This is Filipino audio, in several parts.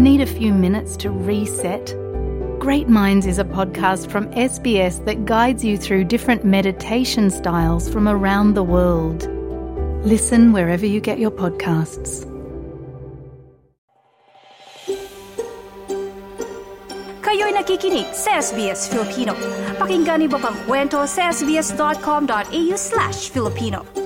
Need a few minutes to reset? Great Minds is a podcast from SBS that guides you through different meditation styles from around the world. Listen wherever you get your podcasts. Kayo'y nakikinig sa SBS Filipino. Pakinggan niyo pa ang kwento sa sbs.com.au slash Filipino.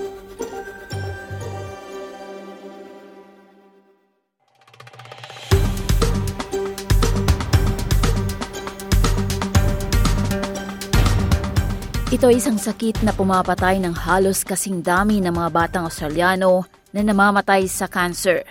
Ito ay isang sakit na pumapatay ng halos kasing dami ng mga batang Australiano na namamatay sa cancer.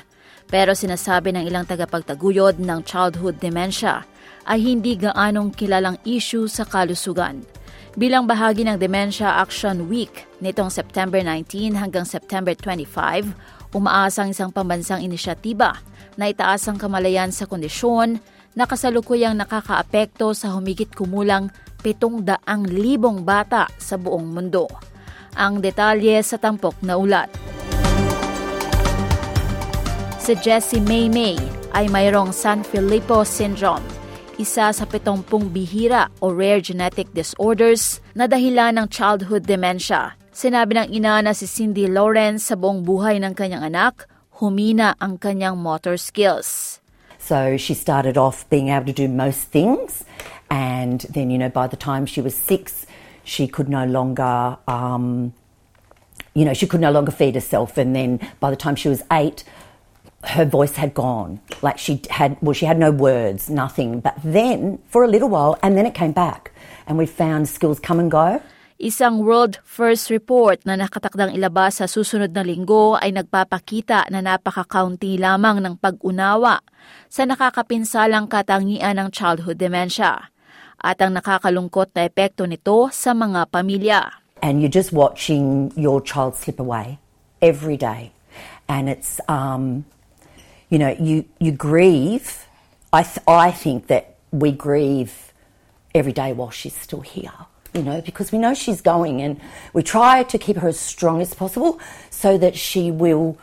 Pero sinasabi ng ilang tagapagtaguyod ng childhood dementia ay hindi gaanong kilalang issue sa kalusugan. Bilang bahagi ng Dementia Action Week nitong September 19 hanggang September 25, umaasang isang pambansang inisyatiba na itaas ang kamalayan sa kondisyon na kasalukuyang nakakaapekto sa humigit kumulang 700,000 bata sa buong mundo. Ang detalye sa tampok na ulat. Si Jessie May May ay mayroong San Filippo Syndrome, isa sa pitompung bihira o rare genetic disorders na dahilan ng childhood dementia. Sinabi ng ina na si Cindy Lawrence sa buong buhay ng kanyang anak, humina ang kanyang motor skills. So she started off being able to do most things, and then, you know, by the time she was six, she could no longer, um, you know, she could no longer feed herself. And then by the time she was eight, her voice had gone. Like she had, well, she had no words, nothing. But then, for a little while, and then it came back. And we found skills come and go. Isang World First Report na nakatakdang ilabas sa susunod na linggo ay nagpapakita na napaka-county lamang ng pag-unawa sa nakakapinsalang katangian ng childhood dementia at ang nakakalungkot na epekto nito sa mga pamilya. And you're just watching your child slip away every day. And it's, um, you know, you, you grieve. I, th- I think that we grieve every day while she's still here. you know, because we know she's going and we try to keep her as strong as possible so that she will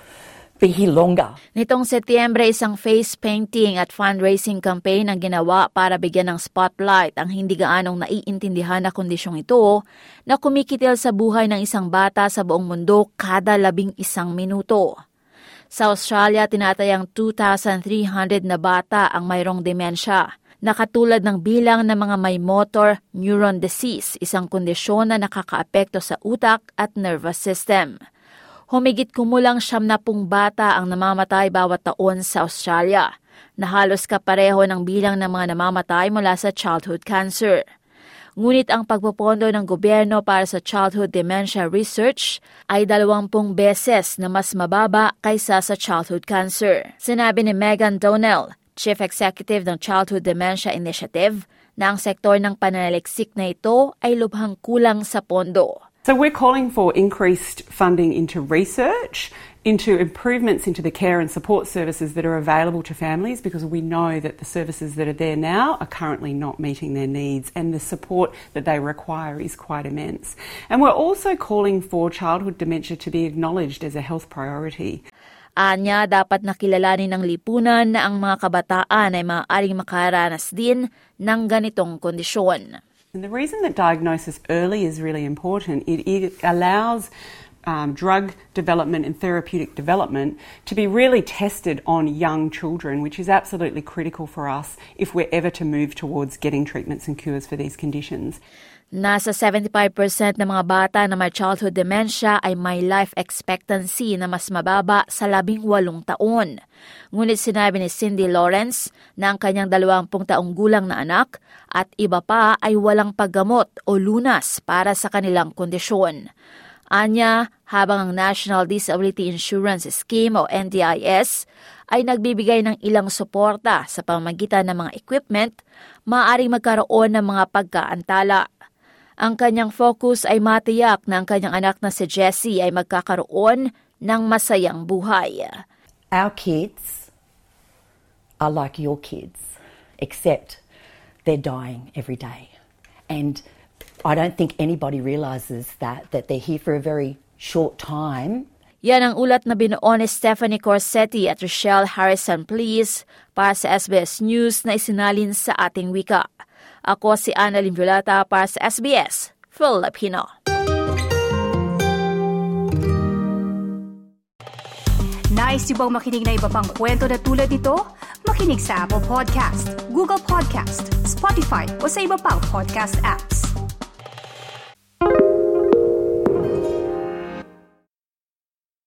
longer. Nitong Setyembre, isang face painting at fundraising campaign ang ginawa para bigyan ng spotlight ang hindi gaanong naiintindihan na kondisyong ito na kumikitil sa buhay ng isang bata sa buong mundo kada labing isang minuto. Sa Australia, tinatayang 2,300 na bata ang mayroong demensya na katulad ng bilang ng mga may motor neuron disease, isang kondisyon na nakakaapekto sa utak at nervous system. Humigit kumulang siyam na pung bata ang namamatay bawat taon sa Australia, na halos kapareho ng bilang ng mga namamatay mula sa childhood cancer. Ngunit ang pagpopondo ng gobyerno para sa childhood dementia research ay dalawampung beses na mas mababa kaysa sa childhood cancer. Sinabi ni Megan Donnell, Chief Executive ng Childhood Dementia Initiative, na ang sektor ng pananaliksik na ito ay lubhang kulang sa pondo. So we're calling for increased funding into research, into improvements into the care and support services that are available to families because we know that the services that are there now are currently not meeting their needs and the support that they require is quite immense. And we're also calling for childhood dementia to be acknowledged as a health priority. Anya, dapat nakilalanin ng lipunan na ang mga kabataan ay maaaring makaranas din ng ganitong kondisyon. And the reason that diagnosis early is really important, it, it allows um, drug development and therapeutic development to be really tested on young children, which is absolutely critical for us if we're ever to move towards getting treatments and cures for these conditions. Nasa 75% ng mga bata na may childhood dementia ay may life expectancy na mas mababa sa labing walong taon. Ngunit sinabi ni Cindy Lawrence na ang kanyang dalawampung taong gulang na anak at iba pa ay walang paggamot o lunas para sa kanilang kondisyon. Anya, habang ang National Disability Insurance Scheme o NDIS ay nagbibigay ng ilang suporta sa pamamagitan ng mga equipment, maaaring magkaroon ng mga pagkaantala. Ang kanyang focus ay matiyak na ang kanyang anak na si Jessie ay magkakaroon ng masayang buhay. Our kids are like your kids, except they're dying every day. And I don't think anybody realises that, that they're here for a very short time. Yan ang ulat na binuo ni Stephanie Corsetti at Rochelle Harrison Please para sa SBS News na isinalin sa ating wika. Ako si Annalyn Violata para sa SBS Filipino. Nice yung bang makinig na iba pang kwento na tulad ito? Makinig sa Apple Podcast, Google Podcast, Spotify o sa iba pang podcast apps.